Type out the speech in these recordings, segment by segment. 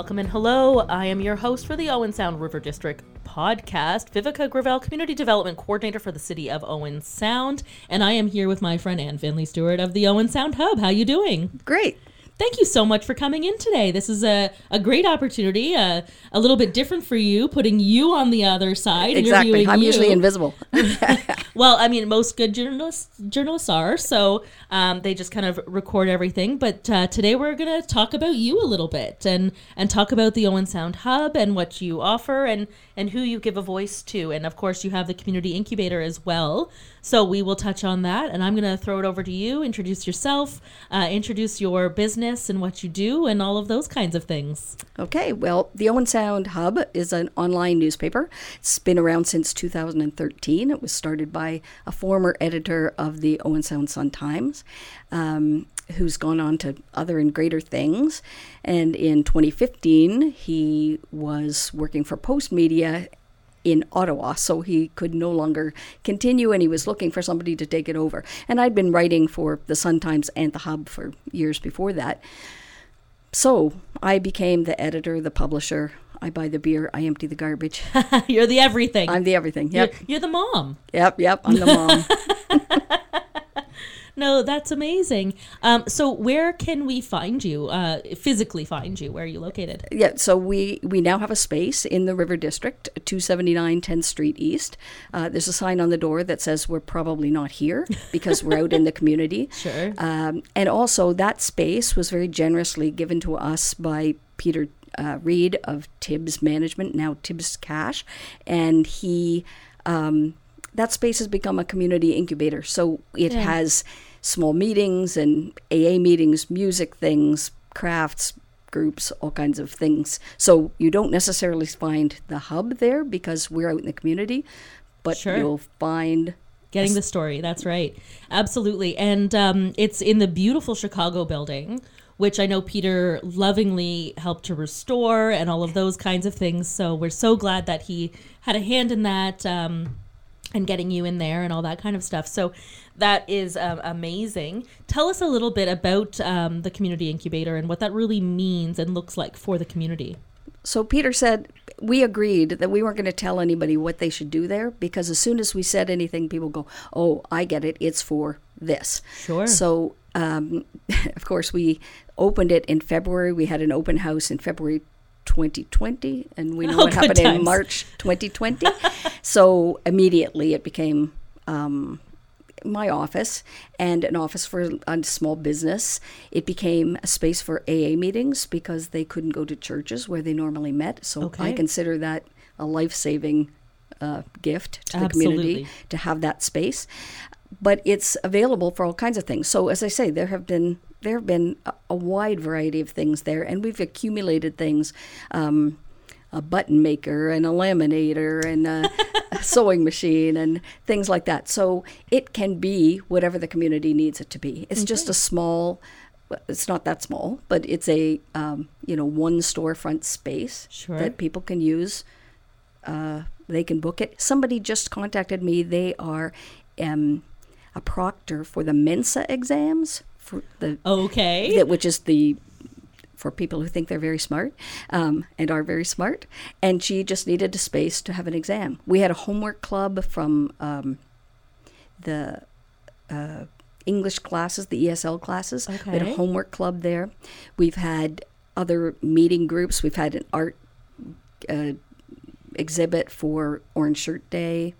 Welcome and hello. I am your host for the Owen Sound River District podcast, Viveca Gravel, Community Development Coordinator for the City of Owen Sound, and I am here with my friend Anne Finlay Stewart of the Owen Sound Hub. How you doing? Great. Thank you so much for coming in today. This is a, a great opportunity, uh, a little bit different for you, putting you on the other side. Exactly. I'm you. usually invisible. Well, I mean, most good journalists journalists are, so um, they just kind of record everything. But uh, today we're going to talk about you a little bit and and talk about the Owen Sound Hub and what you offer and and who you give a voice to. And of course, you have the community incubator as well. So we will touch on that. And I'm going to throw it over to you. Introduce yourself, uh, introduce your business and what you do, and all of those kinds of things. okay. Well, the Owen Sound Hub is an online newspaper. It's been around since 2013. It was started by a former editor of the Owen Sound Sun Times. Um, Who's gone on to other and greater things. And in 2015, he was working for Postmedia in Ottawa, so he could no longer continue and he was looking for somebody to take it over. And I'd been writing for the Sun Times and the Hub for years before that. So I became the editor, the publisher. I buy the beer, I empty the garbage. you're the everything. I'm the everything. you're, Yep. you're the mom. Yep, yep. I'm the mom. No, that's amazing. Um, so where can we find you? Uh, physically find you? Where are you located? yeah, so we, we now have a space in the River District, 279 10th Street East. Uh, there's a sign on the door that says we're probably not here because we're out in the community. Sure. Um, and also, that space was very generously given to us by Peter uh, Reed of Tibbs Management, now Tibbs Cash, and he. Um, that space has become a community incubator, so it Yeah. has small meetings and AA meetings, music things, crafts groups, all kinds of things. So you don't necessarily find the hub there because we're out in the community, but Sure. you'll find Getting the story. That's right. Absolutely. And um, it's in the beautiful Chicago building, which I know Peter lovingly helped to restore and all of those kinds of things. So we're so glad that he had a hand in that. Um, and getting you in there and all that kind of stuff. So that is um, amazing. Tell us a little bit about um, the community incubator and what that really means and looks like for the community. So Peter said we agreed that we weren't going to tell anybody what they should do there because as soon as we said anything, people go, "Oh, I get it. It's for this." Sure. So, um, of course, we opened it in February. We had an open house in February 2020, and we know Oh, what happened times. in March 2020. so immediately it became. Um, my office and an office for a small business. It became a space for AA meetings because they couldn't go to churches where they normally met. So Okay. I consider that a life saving uh, gift to the Absolutely. community to have that space. But it's available for all kinds of things. So as I say, there have been there have been a, a wide variety of things there, and we've accumulated things. Um, a button maker and a laminator and a, a sewing machine and things like that. So it can be whatever the community needs it to be. It's just a small. It's not that small, but it's a um, you know one storefront space Sure. that people can use. Uh, they can book it. Somebody just contacted me. They are um, a proctor for the Mensa exams for the Okay. that which is the for people who think they're very smart um, and are very smart. And she just needed a space to have an exam. We had a homework club from um, the uh, English classes, the ESL classes. We had a homework club there. We've had other meeting groups. We've had an art uh, exhibit for Orange Shirt Day.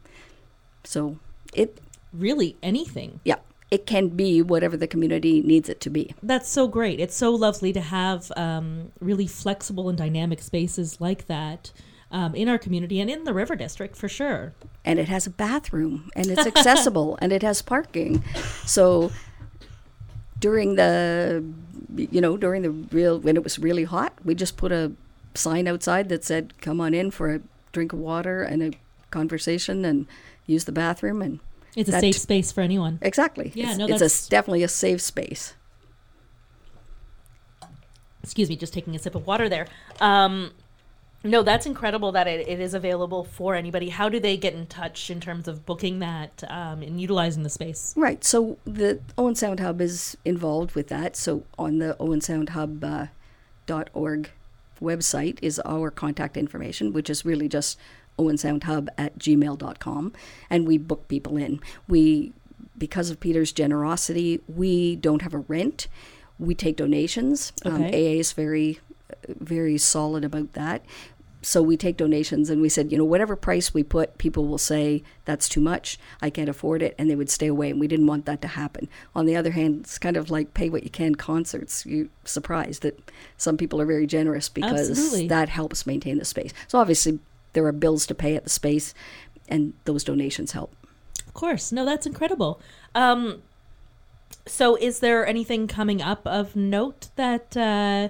So it, really anything. yeah, it can be whatever the community needs it to be. That's so great. It's so lovely to have um, really flexible and dynamic spaces like that um, in our community and in the River District for sure. and it has a bathroom and it's accessible and it has parking. So during the you know during the real when it was really hot, we just put a sign outside that said "Come on in for a drink of water and a conversation and use the bathroom." And It's a That- safe space for anyone. exactly, Yeah, it's, no, it's a, that's- definitely a safe space. Excuse me, just taking a sip of water there. Um, no, that's incredible that it, it is available for anybody. How do they get in touch in terms of booking that um, and utilizing the space? Right. So the Owen Sound Hub is involved with that. So on the Owen Sound Hub uh, dot org website is our contact information, which is really just owensoundhub at gmail.com. And we book people in. We, because of Peter's generosity, we don't have a rent. We take donations. Um, AA is very, very solid about that. So we take donations and we said, you know, whatever price we put, people will say that's too much. I can't afford it, and they would stay away. And we didn't want that to happen. On the other hand, it's kind of like pay what you can concerts. You're surprised that some people are very generous because Absolutely. that helps maintain the space. So obviously there are bills to pay at the space, and those donations help. Of course. No, that's incredible. Um, so, is there anything coming up of note that? Uh,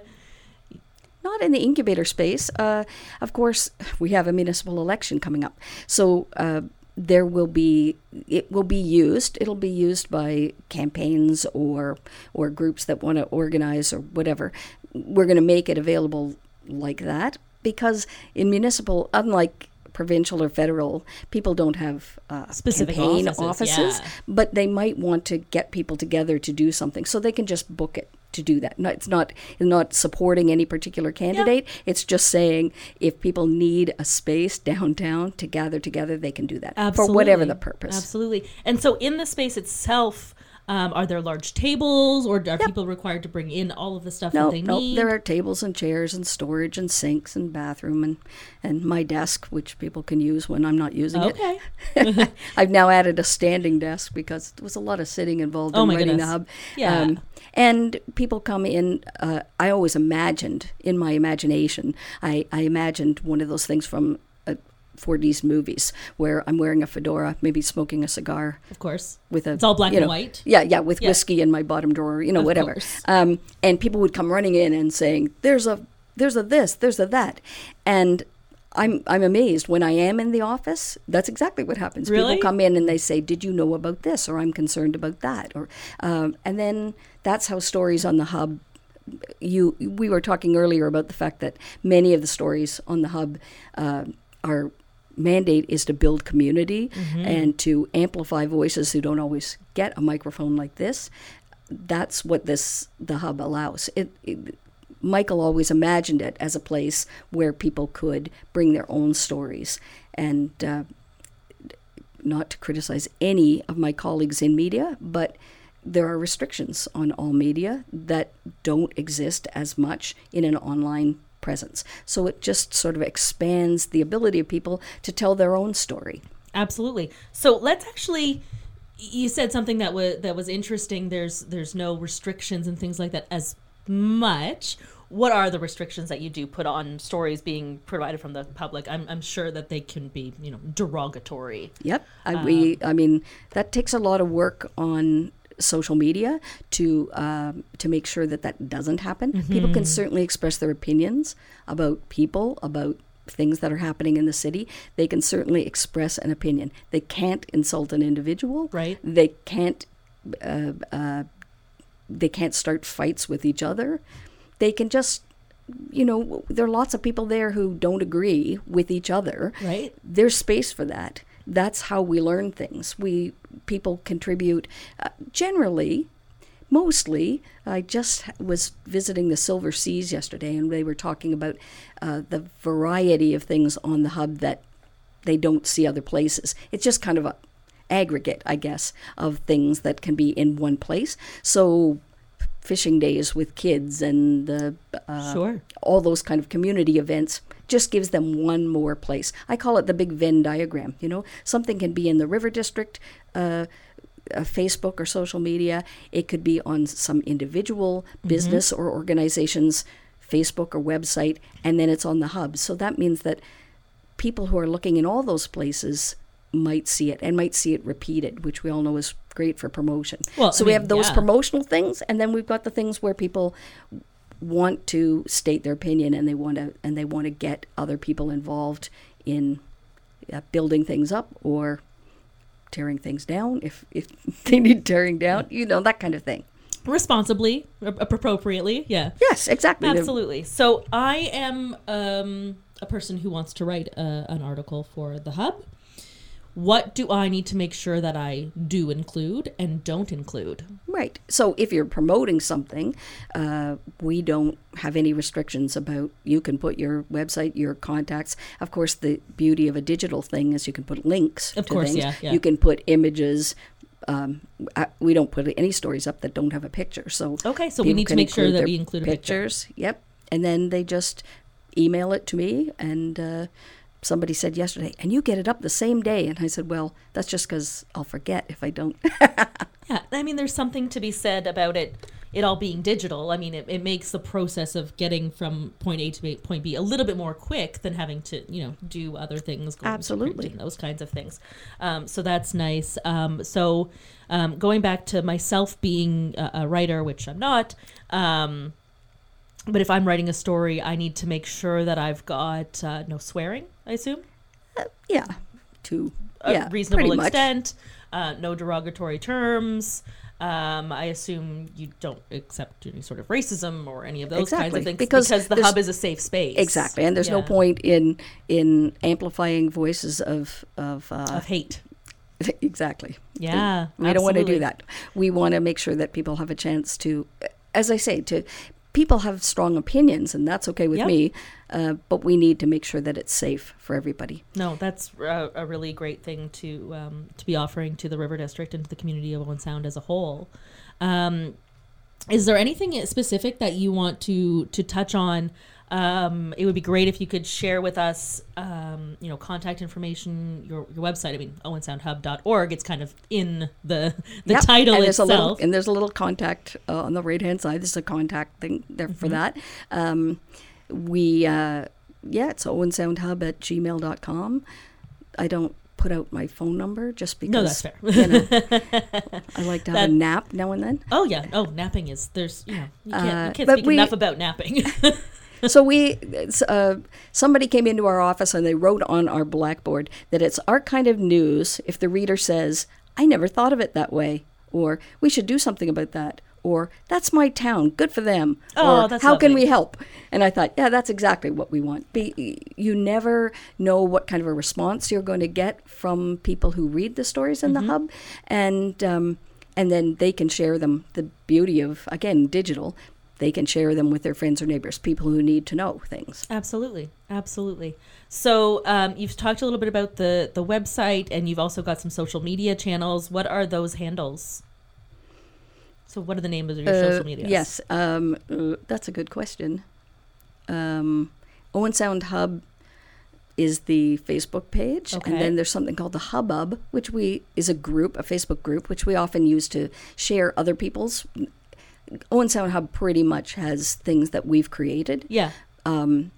Not in the incubator space. Uh, of course, we have a municipal election coming up, so uh, there will be it will be used. It'll be used by campaigns or or groups that want to organize or whatever. We're going to make it available like that because in municipal, unlike provincial or federal, people don't have uh, Specific campaign offices, yeah. but they might want to get people together to do something, so they can just book it to do that. No, it's not not supporting any particular candidate. It's just saying if people need a space downtown to gather together, they can do that for whatever the purpose. Absolutely. And so, in the space itself, um, are there large tables, or are people required to bring in all of the stuff No, that they no, need? there are tables and chairs and storage and sinks and bathroom and and my desk, which people can use when I'm not using okay. it. Okay. I've now added a standing desk because there was a lot of sitting involved Oh in running goodness. the hub. Yeah. and people come in. Uh, I always imagined in my imagination. I, I imagined one of those things from. Uh, 4D's movies where I'm wearing a fedora, maybe smoking a cigar Of course. with a It's all black you and white. Yeah, yeah, with Yeah. whiskey in my bottom drawer, you know, Of whatever. Um, and people would come running in and saying, "There's a, there's a this, there's a that," and I'm I'm amazed when I am in the office. That's exactly what happens. Really? People come in and they say, "Did you know about this?" or "I'm concerned about that," or um, and then that's how stories on the hub. You we were talking earlier about the fact that many of the stories on the hub uh, are mandate is to build community and to amplify voices who don't always get a microphone like this. That's what this the hub allows. It, it Michael always imagined it as a place where people could bring their own stories and uh, not to criticize any of my colleagues in media, but there are restrictions on all media that don't exist as much in an online presence. So it just sort of expands the ability of people to tell their own story. Absolutely. So let's actually. You said something that was that was interesting. There's there's no restrictions and things like that as much. What are the restrictions that you do put on stories being provided from the public? I'm, I'm sure that they can be you know derogatory. Yep. I, we, um, I mean, that takes a lot of work on social media to um, to make sure that that doesn't happen. People can certainly express their opinions about people, about things that are happening in the city. They can certainly express an opinion. They can't insult an individual. Right. They can't. Uh, uh, they can't start fights with each other. They can just. You know, there are lots of people there who don't agree with each other Right. there's space for that that's how we learn things we people contribute uh, generally mostly i just was visiting the silver seas yesterday and they were talking about uh, the variety of things on the hub that they don't see other places it's just kind of a aggregate i guess of things that can be in one place so fishing days with kids and the uh, Sure. all those kind of community events just gives them one more place. I call it the big Venn diagram. You know, something can be in the River District, uh, uh, Facebook or social media. It could be on some individual business or organization's Facebook or website, and then it's on the hub. So that means that people who are looking in all those places might see it and might see it repeated, which we all know is great for promotion. Well, so I we mean, have those yeah. promotional things, and then we've got the things where people want to state their opinion and they want to and they want to get other people involved in uh, building things up or tearing things down if if they need tearing down you know that kind of thing Responsibly, appropriately. Yeah. yes exactly Absolutely. So I am um, a person who wants to write a, an article for the Hub. What do I need to make sure that I do include and don't include? Right. So if you're promoting something, uh, we don't have any restrictions about you can put your website, your contacts. Of course, the beauty of a digital thing is you can put links. Of to course, things. yeah, yeah. You can put images. Um, I, we don't put any stories up that don't have a picture. So Okay, so we need to make sure that we include a picture. pictures. Yep. And then they just email it to me and. Uh, Somebody said yesterday, and you get it up the same day. And I said, Well, that's just because I'll forget if I don't. Yeah, I mean, there's something to be said about it. It all being digital. I mean, it, it makes the process of getting from point A to point B a little bit more quick than having to, you know, do other things. going Absolutely. those kinds of things. Um, so that's nice. Um, so um, going back to myself being a, a writer, which I'm not. Um, but if I'm writing a story, I need to make sure that I've got uh, no swearing. I assume yeah. To a yeah, reasonable extent, uh, no derogatory terms. Um, I assume you don't accept any sort of racism or any of those kinds of things because the hub is a safe space. Exactly, and there's no point in in amplifying voices of of, uh, of hate. exactly. Yeah, we don't want to do that. We want to make sure that people have a chance to, as I say, to people have strong opinions, and that's okay with Yep. me. Uh, but we need to make sure that it's safe for everybody. No, that's a, a really great thing to um, to be offering to the River District and to the community of Owen Sound as a whole. Um, is there anything specific that you want to to touch on? Um, it would be great if you could share with us, um, you know, contact information, your, your website. I mean, owensoundhub.org. It's kind of in the the Yep, title and itself. Little, and there's a little contact uh, on the right hand side. There's a contact thing there for Mm-hmm. that. Um, we, uh, yeah, it's owensoundhub at gmail.com. I don't put out my phone number just because No, that's fair. you know, I like to have That- a nap now and then. oh yeah. Oh, napping is there's you know you can't, Uh, you can't but speak we- enough about napping. so we uh, somebody came into our office and they wrote on our blackboard that it's our kind of news if the reader says i never thought of it that way or we should do something about that or that's my town good for them Oh, or that's how can we help? And i thought yeah that's exactly what we want. Be, you never know what kind of a response you're going to get from people who read the stories in the hub and um, and then they can share them. The beauty of again digital they can share them with their friends or neighbors, people who need to know things. Absolutely, absolutely. So um, you've talked a little bit about the the website, and you've also got some social media channels. What are those handles? So what are the names of your Uh, social media? Yes, um, uh, that's a good question. Um, Owen Sound Hub is the Facebook page, Okay. and then there's something called the Hubbub, which we is a group, a Facebook group, which we often use to share other people's. Owen Sound Hub pretty much has things that we've created. Yeah, Um,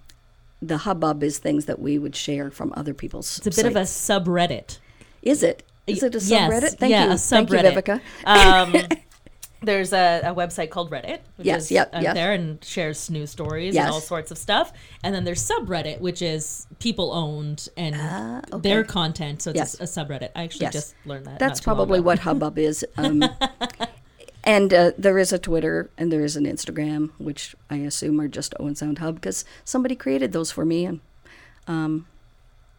the Hubbub is things that we would share from other people's. it's a bit of a subreddit. Is it? Is it a Yes, subreddit? Thank yeah, you. a Thank you, subreddit. Viveca. Um, there's a, a website called Reddit, which Yes, is yep, out yep. there and shares news stories Yes. and all sorts of stuff. And then there's subreddit, which is people owned and Ah, okay. their content. So it's Yes. a, a subreddit. I actually Yes. just learned that. That's not too long probably what Hubbub is. Um, and uh, there is a Twitter and there is an Instagram, which I assume are just Owen Sound Hub because somebody created those for me. And um,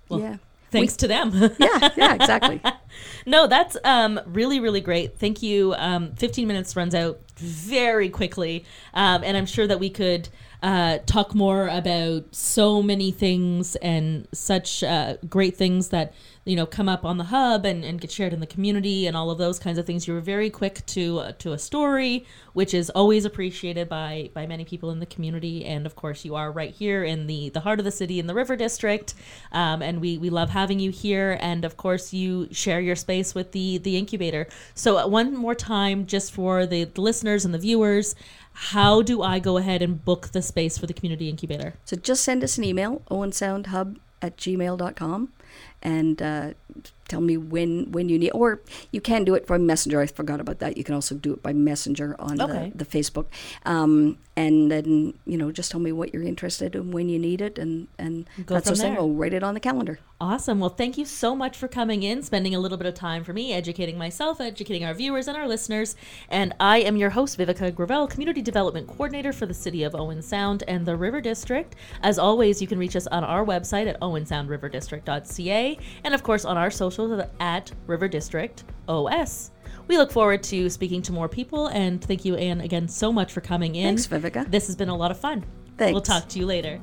Well, yeah, Thanks to them. yeah, yeah, exactly. No, that's um, really, really great. Thank you. Um, 15 minutes runs out very quickly. Um, and I'm sure that we could uh, talk more about so many things and such uh, great things that, you know, come up on the hub and, and get shared in the community and all of those kinds of things. You were very quick to uh, to a story, which is always appreciated by by many people in the community. And of course, you are right here in the the heart of the city in the River District, um, and we we love having you here. And of course, you share your space with the the incubator. So uh, one more time, just for the, the listeners and the viewers. How do I go ahead and book the space for the community incubator? So just send us an email, owensoundhub at gmail.com, and uh, tell me when when you need, or you can do it by messenger. I forgot about that. You can also do it by messenger on Okay. the, the Facebook, um, and then you know just tell me what you're interested in, when you need it, and and Go that's from the thing. I'll write it on the calendar. Awesome. Well, thank you so much for coming in, spending a little bit of time for me, educating myself, educating our viewers and our listeners. And I am your host, Viveca Gravel, Community Development Coordinator for the City of Owen Sound and the River District. As always, you can reach us on our website at owensoundriverdistrict.ca and, of course, on our social at River District OS. We look forward to speaking to more people, and thank you, Anne, again so much for coming in. Thanks, Viveca. This has been a lot of fun. Thanks. We'll talk to you later.